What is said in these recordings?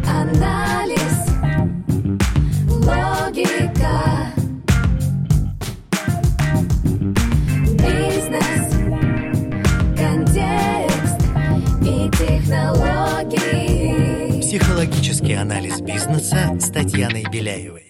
Психоанализ, логика, бизнес, контекст и технологии. Психологический анализ бизнеса с Татьяной Беляевой.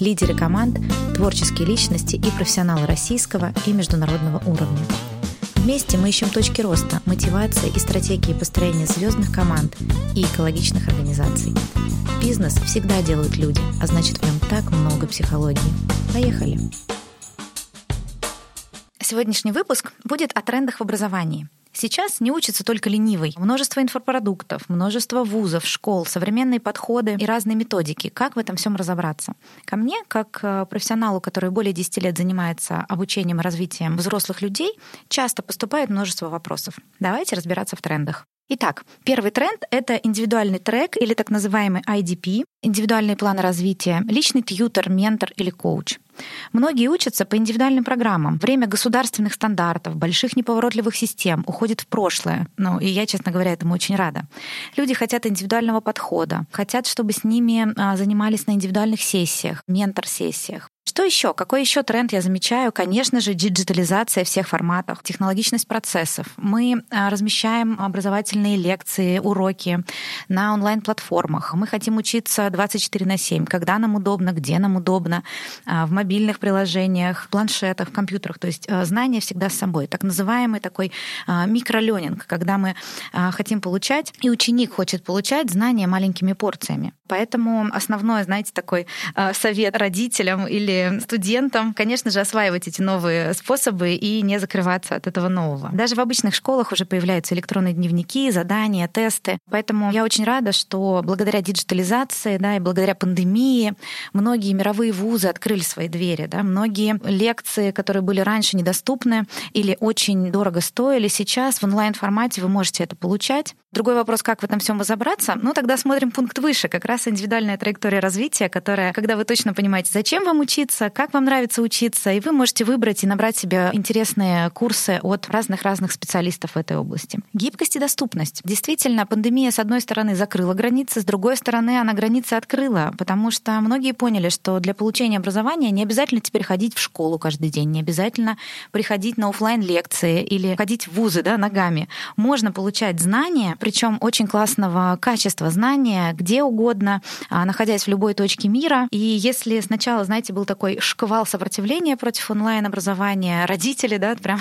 лидеры команд, творческие личности и профессионалы российского и международного уровня. Вместе мы ищем точки роста, мотивации и стратегии построения звездных команд и экологичных организаций. Бизнес всегда делают люди, а значит в нем так много психологии. Поехали! Сегодняшний выпуск будет о трендах в образовании – Сейчас не учится только ленивый. Множество инфопродуктов, множество вузов, школ, современные подходы и разные методики. Как в этом всем разобраться? Ко мне, как э, профессионалу, который более 10 лет занимается обучением и развитием взрослых людей, часто поступает множество вопросов. Давайте разбираться в трендах. Итак, первый тренд — это индивидуальный трек или так называемый IDP, индивидуальный план развития, личный тьютер, ментор или коуч. Многие учатся по индивидуальным программам. Время государственных стандартов, больших неповоротливых систем уходит в прошлое. Ну, и я, честно говоря, этому очень рада. Люди хотят индивидуального подхода, хотят, чтобы с ними а, занимались на индивидуальных сессиях, ментор-сессиях. Что еще? Какой еще тренд я замечаю? Конечно же, диджитализация всех форматов, технологичность процессов. Мы а, размещаем образовательные лекции, уроки на онлайн-платформах. Мы хотим учиться 24 на 7, когда нам удобно, где нам удобно, а, в мобильных приложениях, планшетах, компьютерах. То есть а, знания всегда с собой. Так называемый такой микроленинг, когда мы хотим получать, и ученик хочет получать знания маленькими порциями. Поэтому основной, знаете, такой совет родителям или студентам, конечно же, осваивать эти новые способы и не закрываться от этого нового. Даже в обычных школах уже появляются электронные дневники, задания, тесты. Поэтому я очень рада, что благодаря диджитализации да, и благодаря пандемии многие мировые вузы открыли свои двери. Да, многие лекции, которые были раньше недоступны или очень дорого стоили, сейчас в онлайн-формате вы можете это получать. Другой вопрос, как в этом всем разобраться? Ну, тогда смотрим пункт выше, как раз индивидуальная траектория развития, которая, когда вы точно понимаете, зачем вам учиться, как вам нравится учиться, и вы можете выбрать и набрать себе интересные курсы от разных-разных специалистов в этой области. Гибкость и доступность. Действительно, пандемия, с одной стороны, закрыла границы, с другой стороны, она границы открыла, потому что многие поняли, что для получения образования не обязательно теперь ходить в школу каждый день, не обязательно приходить на офлайн лекции или ходить в вузы да, ногами. Можно получать знания, причем очень классного качества знания где угодно, а, находясь в любой точке мира. И если сначала, знаете, был такой шквал сопротивления против онлайн-образования, родители, да, прям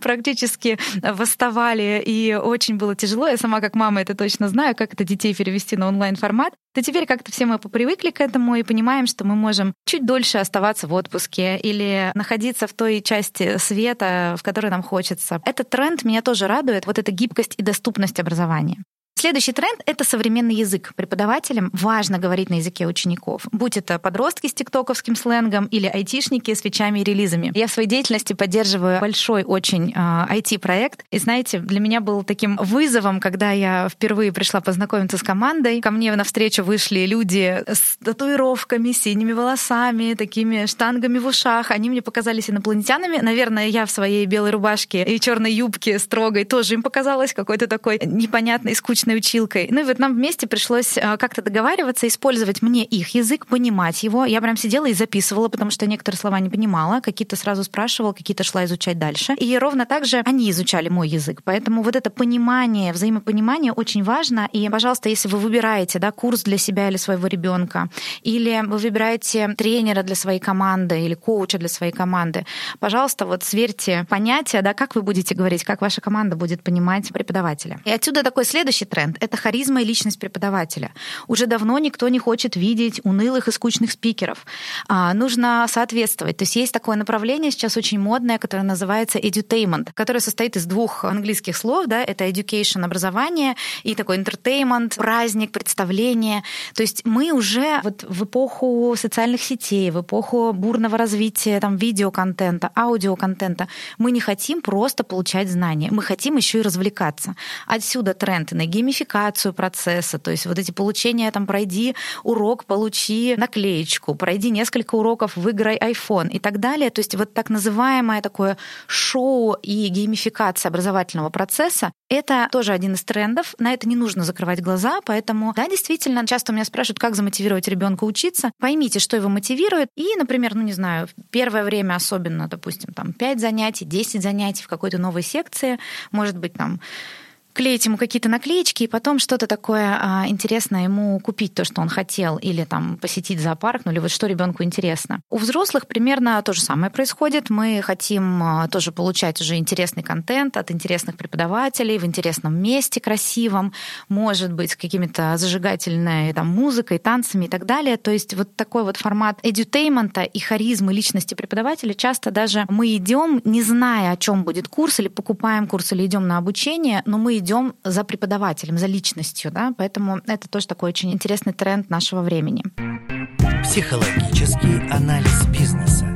практически восставали, и очень было тяжело. Я сама как мама это точно знаю, как это детей перевести на онлайн-формат то теперь как-то все мы попривыкли к этому и понимаем, что мы можем чуть дольше оставаться в отпуске или находиться в той части света, в которой нам хочется. Этот тренд меня тоже радует, вот эта гибкость и доступность образования. Следующий тренд — это современный язык. Преподавателям важно говорить на языке учеников. Будь это подростки с тиктоковским сленгом или айтишники с фичами и релизами. Я в своей деятельности поддерживаю большой очень IT-проект. А, и знаете, для меня был таким вызовом, когда я впервые пришла познакомиться с командой. Ко мне навстречу вышли люди с татуировками, синими волосами, такими штангами в ушах. Они мне показались инопланетянами. Наверное, я в своей белой рубашке и черной юбке строгой тоже им показалась какой-то такой непонятной, скучной классной училкой. Ну и вот нам вместе пришлось а, как-то договариваться, использовать мне их язык, понимать его. Я прям сидела и записывала, потому что некоторые слова не понимала, какие-то сразу спрашивала, какие-то шла изучать дальше. И ровно так же они изучали мой язык. Поэтому вот это понимание, взаимопонимание очень важно. И, пожалуйста, если вы выбираете да, курс для себя или своего ребенка, или вы выбираете тренера для своей команды или коуча для своей команды, пожалуйста, вот сверьте понятия, да, как вы будете говорить, как ваша команда будет понимать преподавателя. И отсюда такой следующий тренд тренд — это харизма и личность преподавателя. Уже давно никто не хочет видеть унылых и скучных спикеров. А, нужно соответствовать. То есть есть такое направление сейчас очень модное, которое называется edutainment, которое состоит из двух английских слов. Да? Это education — образование, и такой entertainment — праздник, представление. То есть мы уже вот в эпоху социальных сетей, в эпоху бурного развития там, видеоконтента, аудиоконтента, мы не хотим просто получать знания, мы хотим еще и развлекаться. Отсюда тренд на геймификацию процесса, то есть вот эти получения, там, пройди урок, получи наклеечку, пройди несколько уроков, выиграй iPhone и так далее. То есть вот так называемое такое шоу и геймификация образовательного процесса, это тоже один из трендов. На это не нужно закрывать глаза, поэтому, да, действительно, часто у меня спрашивают, как замотивировать ребенка учиться. Поймите, что его мотивирует. И, например, ну не знаю, первое время особенно, допустим, там 5 занятий, 10 занятий в какой-то новой секции, может быть, там клеить ему какие-то наклеечки и потом что-то такое а, интересное ему купить, то, что он хотел, или там посетить зоопарк, ну или вот что ребенку интересно. У взрослых примерно то же самое происходит. Мы хотим а, тоже получать уже интересный контент от интересных преподавателей в интересном месте, красивом, может быть, с какими-то зажигательной там, музыкой, танцами и так далее. То есть вот такой вот формат эдютеймента и харизмы личности преподавателя часто даже мы идем, не зная, о чем будет курс, или покупаем курс, или идем на обучение, но мы идем за преподавателем, за личностью, да, поэтому это тоже такой очень интересный тренд нашего времени. Психологический анализ бизнеса.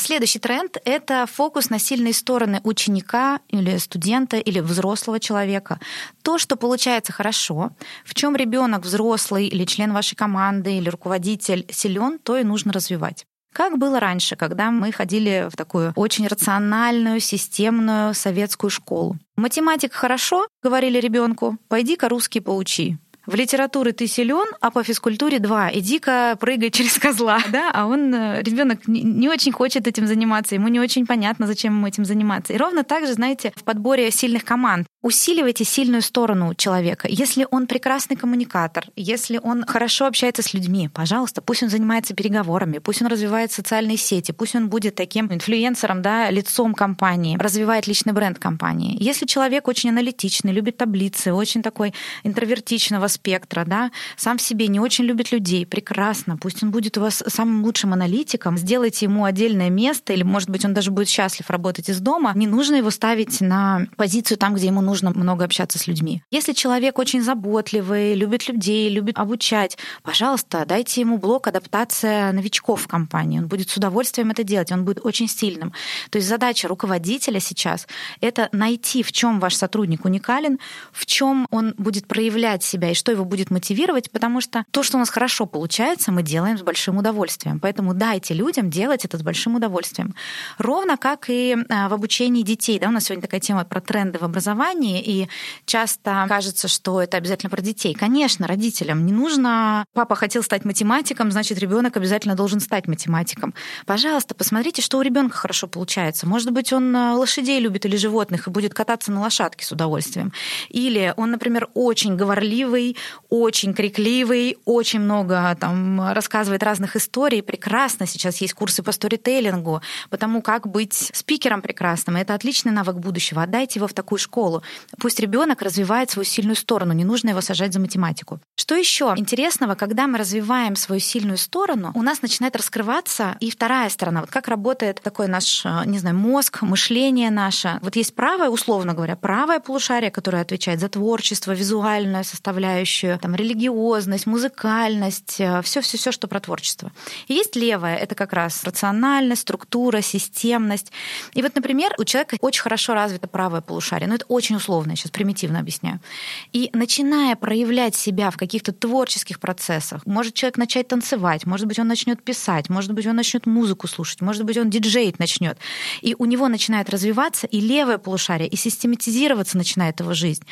Следующий тренд — это фокус на сильные стороны ученика или студента или взрослого человека. То, что получается хорошо, в чем ребенок взрослый или член вашей команды или руководитель силен, то и нужно развивать. Как было раньше, когда мы ходили в такую очень рациональную, системную советскую школу. Математика хорошо, говорили ребенку, пойди-ка русский поучи. В литературе ты силен, а по физкультуре два. Иди-ка прыгай через козла. Да? А он, э, ребенок, не очень хочет этим заниматься, ему не очень понятно, зачем ему этим заниматься. И ровно так же, знаете, в подборе сильных команд. Усиливайте сильную сторону человека. Если он прекрасный коммуникатор, если он хорошо общается с людьми, пожалуйста, пусть он занимается переговорами, пусть он развивает социальные сети, пусть он будет таким инфлюенсером, да, лицом компании, развивает личный бренд компании. Если человек очень аналитичный, любит таблицы, очень такой интровертичного спектра, да, сам в себе не очень любит людей, прекрасно, пусть он будет у вас самым лучшим аналитиком, сделайте ему отдельное место, или, может быть, он даже будет счастлив работать из дома, не нужно его ставить на позицию там, где ему нужно много общаться с людьми. Если человек очень заботливый, любит людей, любит обучать, пожалуйста, дайте ему блок адаптация новичков в компании, он будет с удовольствием это делать, он будет очень сильным. То есть задача руководителя сейчас — это найти, в чем ваш сотрудник уникален, в чем он будет проявлять себя и что его будет мотивировать, потому что то, что у нас хорошо получается, мы делаем с большим удовольствием. Поэтому дайте людям делать это с большим удовольствием. Ровно как и а, в обучении детей. Да, у нас сегодня такая тема про тренды в образовании, и часто кажется, что это обязательно про детей. Конечно, родителям не нужно папа хотел стать математиком, значит, ребенок обязательно должен стать математиком. Пожалуйста, посмотрите, что у ребенка хорошо получается. Может быть, он а, лошадей любит или животных и будет кататься на лошадке с удовольствием. Или он, например, очень говорливый, очень крикливый, очень много там рассказывает разных историй. Прекрасно сейчас есть курсы по сторителлингу, потому как быть спикером прекрасным. Это отличный навык будущего. Отдайте его в такую школу. Пусть ребенок развивает свою сильную сторону, не нужно его сажать за математику. Что еще интересного, когда мы развиваем свою сильную сторону, у нас начинает раскрываться и вторая сторона. Вот как работает такой наш, не знаю, мозг, мышление наше. Вот есть правое, условно говоря, правое полушарие, которое отвечает за творчество, визуальную составляющую, там, религиозность, музыкальность, все-все-все, что про творчество. И есть левая, это как раз рациональность, структура, системность. И вот, например, у человека очень хорошо развито правое полушарие, но это очень условно, я сейчас примитивно объясняю. И начиная проявлять себя в каких-то творческих процессах, может человек начать танцевать, может быть, он начнет писать, может быть, он начнет музыку слушать, может быть, он диджеить начнет. И у него начинает развиваться и левое полушарие, и систематизироваться начинает его жизнь.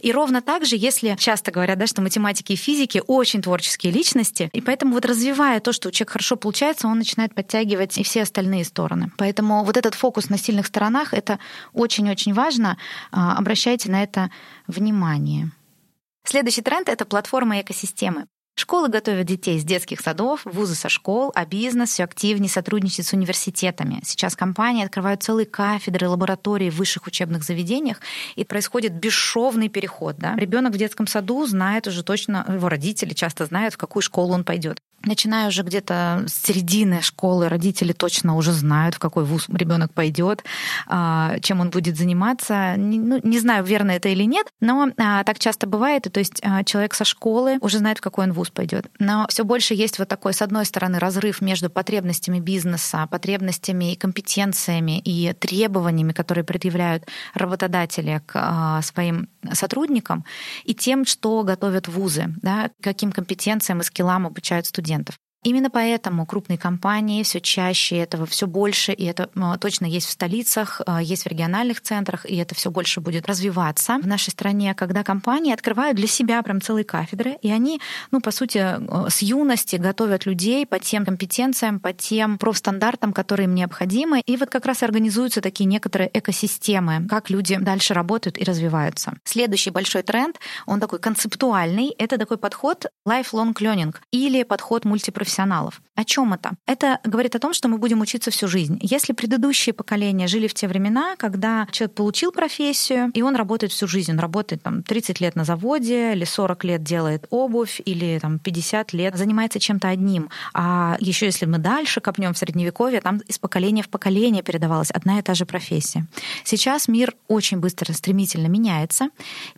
И ровно так же, если часто говорят, да, что математики и физики очень творческие личности, и поэтому вот развивая то, что у человека хорошо получается, он начинает подтягивать и все остальные стороны. Поэтому вот этот фокус на сильных сторонах — это очень-очень важно. А, обращайте на это внимание. Следующий тренд — это платформа экосистемы. Школы готовят детей с детских садов, вузы со школ, а бизнес все активнее сотрудничает с университетами. Сейчас компании открывают целые кафедры, лаборатории в высших учебных заведениях, и происходит бесшовный переход. Да? Ребенок в детском саду знает уже точно, его родители часто знают, в какую школу он пойдет. Начиная уже где-то с середины школы, родители точно уже знают, в какой вуз ребенок пойдет, а, чем он будет заниматься. Ну, не знаю, верно это или нет, но а, так часто бывает. То есть а, человек со школы уже знает, в какой он вуз пойдет. Но все больше есть вот такой, с одной стороны, разрыв между потребностями бизнеса, потребностями и компетенциями и требованиями, которые предъявляют работодатели к своим сотрудникам, и тем, что готовят вузы, да, каким компетенциям и скиллам обучают студентов клиентов. Именно поэтому крупные компании все чаще этого все больше, и это точно есть в столицах, а, есть в региональных центрах, и это все больше будет развиваться. В нашей стране, когда компании открывают для себя прям целые кафедры, и они, ну, по сути, э, с юности готовят людей по тем компетенциям, по тем профстандартам, которые им необходимы, и вот как раз организуются такие некоторые экосистемы, как люди дальше работают и развиваются. Следующий большой тренд, он такой концептуальный, это такой подход lifelong learning или подход мультипрофессиональный профессионалов. О чем это? Это говорит о том, что мы будем учиться всю жизнь. Если предыдущие поколения жили в те времена, когда человек получил профессию, и он работает всю жизнь, он работает там 30 лет на заводе, или 40 лет делает обувь, или там 50 лет занимается чем-то одним. А еще если мы дальше копнем в средневековье, там из поколения в поколение передавалась одна и та же профессия. Сейчас мир очень быстро, стремительно меняется,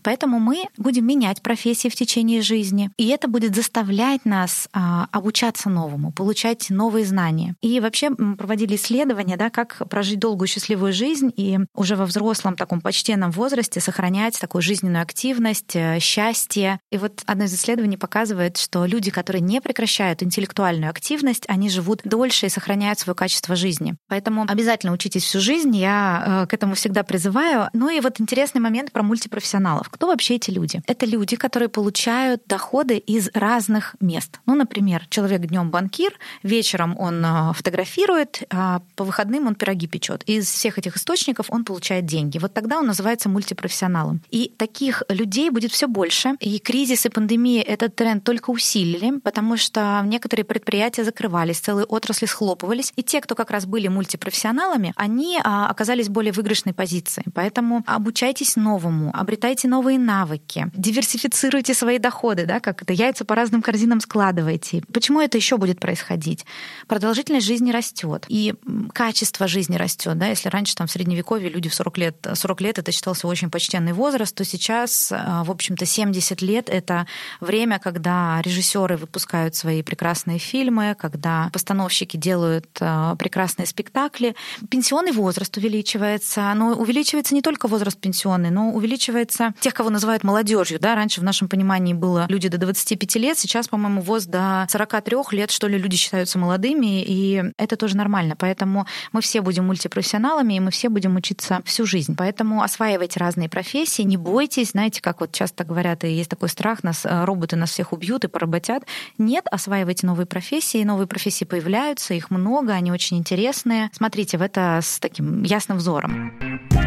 поэтому мы будем менять профессии в течение жизни, и это будет заставлять нас а, обучаться учиться новому, получать новые знания. И вообще проводили исследования, да, как прожить долгую счастливую жизнь и уже во взрослом таком почтенном возрасте сохранять такую жизненную активность, э, счастье. И вот одно из исследований показывает, что люди, которые не прекращают интеллектуальную активность, они живут дольше и сохраняют свое качество жизни. Поэтому обязательно учитесь всю жизнь, я э, к этому всегда призываю. Ну и вот интересный момент про мультипрофессионалов. Кто вообще эти люди? Это люди, которые получают доходы из разных мест. Ну, например, человек днем банкир, вечером он а, фотографирует, а по выходным он пироги печет. Из всех этих источников он получает деньги. Вот тогда он называется мультипрофессионалом. И таких людей будет все больше. И кризис и пандемия этот тренд только усилили, потому что некоторые предприятия закрывались, целые отрасли схлопывались. И те, кто как раз были мультипрофессионалами, они а, оказались в более выигрышной позиции. Поэтому обучайтесь новому, обретайте новые навыки, диверсифицируйте свои доходы, да, как это яйца по разным корзинам складывайте. Почему это еще еще будет происходить? Продолжительность жизни растет, и качество жизни растет. Да? Если раньше там, в Средневековье люди в 40 лет, 40 лет это считался очень почтенный возраст, то сейчас, а, в общем-то, 70 лет — это время, когда режиссеры выпускают свои прекрасные фильмы, когда постановщики делают а, прекрасные спектакли. Пенсионный возраст увеличивается, но увеличивается не только возраст пенсионный, но увеличивается тех, кого называют молодежью. Да? Раньше в нашем понимании было люди до 25 лет, сейчас, по-моему, ВОЗ до 43 лет, что ли, люди считаются молодыми, и это тоже нормально. Поэтому мы все будем мультипрофессионалами, и мы все будем учиться всю жизнь. Поэтому осваивайте разные профессии, не бойтесь, знаете, как вот часто говорят, и есть такой страх, нас э, роботы нас всех убьют и поработят. Нет, осваивайте новые профессии, новые профессии появляются, их много, они очень интересные. Смотрите в это с таким ясным взором.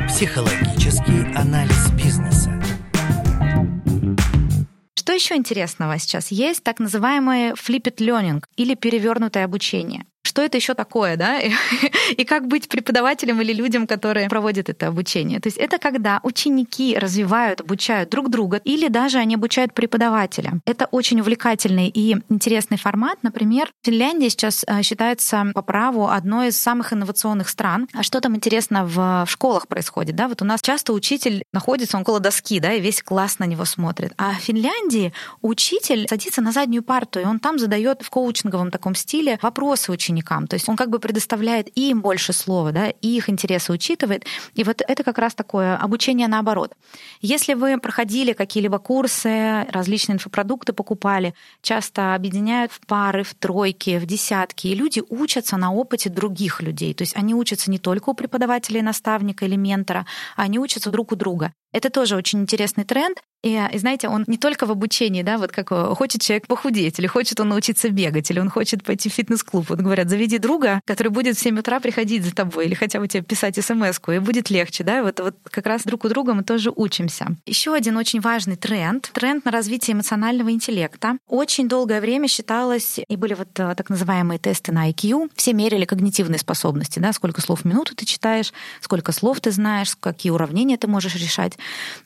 Психологический анализ бизнеса. Еще интересного сейчас? Есть так называемый flipped learning или перевернутое обучение что это еще такое, да, и, как быть преподавателем или людям, которые проводят это обучение. То есть это когда ученики развивают, обучают друг друга, или даже они обучают преподавателя. Это очень увлекательный и интересный формат. Например, Финляндия сейчас э, считается по праву одной из самых инновационных стран. А что там интересно в, в школах происходит? Да? Вот у нас часто учитель находится около доски, да, и весь класс на него смотрит. А в Финляндии учитель садится на заднюю парту, и он там задает в коучинговом таком стиле вопросы ученикам ученикам. То есть он как бы предоставляет им больше слова, да, и их интересы учитывает. И вот это как раз такое обучение наоборот. Если вы проходили какие-либо курсы, различные инфопродукты покупали, часто объединяют в пары, в тройки, в десятки, и люди учатся на опыте других людей. То есть они учатся не только у преподавателя наставника или ментора, а они учатся друг у друга. Это тоже очень интересный тренд. И, и знаете, он не только в обучении, да, вот как э, хочет человек похудеть, или хочет он научиться бегать, или он хочет пойти в фитнес-клуб. Вот говорят, заведи друга, который будет в 7 утра приходить за тобой, или хотя бы тебе писать смс и будет легче, да, вот, вот как раз друг у друга мы тоже учимся. Еще один очень важный тренд, тренд на развитие эмоционального интеллекта. Очень долгое время считалось, и были вот э, так называемые тесты на IQ, все мерили когнитивные способности, да, сколько слов в минуту ты читаешь, сколько слов ты знаешь, какие уравнения ты можешь решать.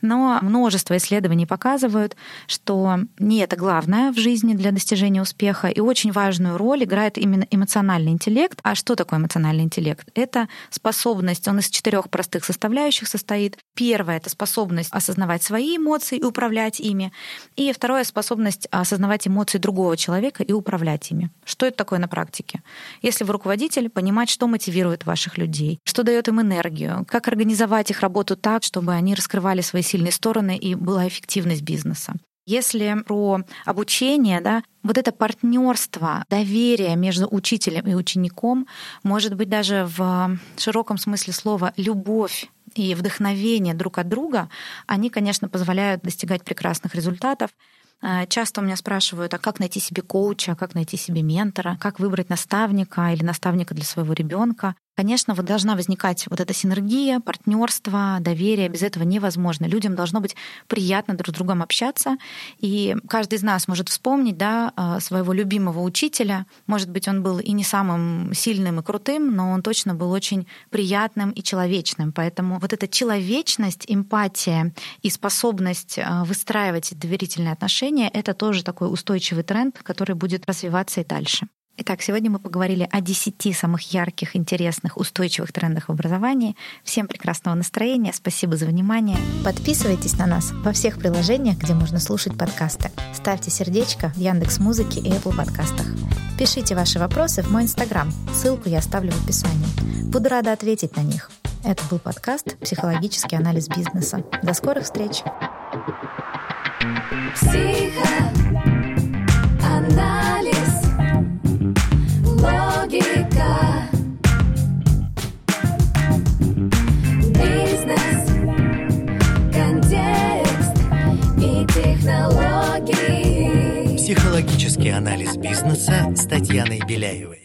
Но множество исследований показывают, что не это главное в жизни для достижения успеха, и очень важную роль играет именно эмоциональный интеллект. А что такое эмоциональный интеллект? Это способность, он из четырех простых составляющих состоит. Первое — это способность осознавать свои эмоции и управлять ими. И второе — способность осознавать эмоции другого человека и управлять ими. Что это такое на практике? Если вы руководитель, понимать, что мотивирует ваших людей, что дает им энергию, как организовать их работу так, чтобы они раскрывали свои сильные стороны и была эффективность бизнеса. Если про обучение, да, вот это партнерство, доверие между учителем и учеником, может быть даже в широком смысле слова любовь и вдохновение друг от друга, они, конечно, позволяют достигать прекрасных результатов. Э, часто у меня спрашивают, а как найти себе коуча, как найти себе ментора, как выбрать наставника или наставника для своего ребенка. Конечно, вот должна возникать вот эта синергия, партнерство, доверие. Без этого невозможно. Людям должно быть приятно друг с другом общаться. И каждый из нас может вспомнить да, э, своего любимого учителя. Может быть, он был и не самым сильным и крутым, но он точно был очень приятным и человечным. Поэтому вот эта человечность, эмпатия и способность э, выстраивать доверительные отношения — это тоже такой устойчивый тренд, который будет развиваться и дальше. Итак, сегодня мы поговорили о 10 самых ярких, интересных, устойчивых трендах в образовании. Всем прекрасного настроения, спасибо за внимание. Подписывайтесь на нас во всех приложениях, где можно слушать подкасты. Ставьте сердечко в Яндекс Музыке и Apple подкастах. Пишите ваши вопросы в мой Инстаграм, ссылку я оставлю в описании. Буду рада ответить на них. Это был подкаст «Психологический анализ бизнеса». До скорых встреч! Психо анализ бизнеса» с Татьяной Беляевой.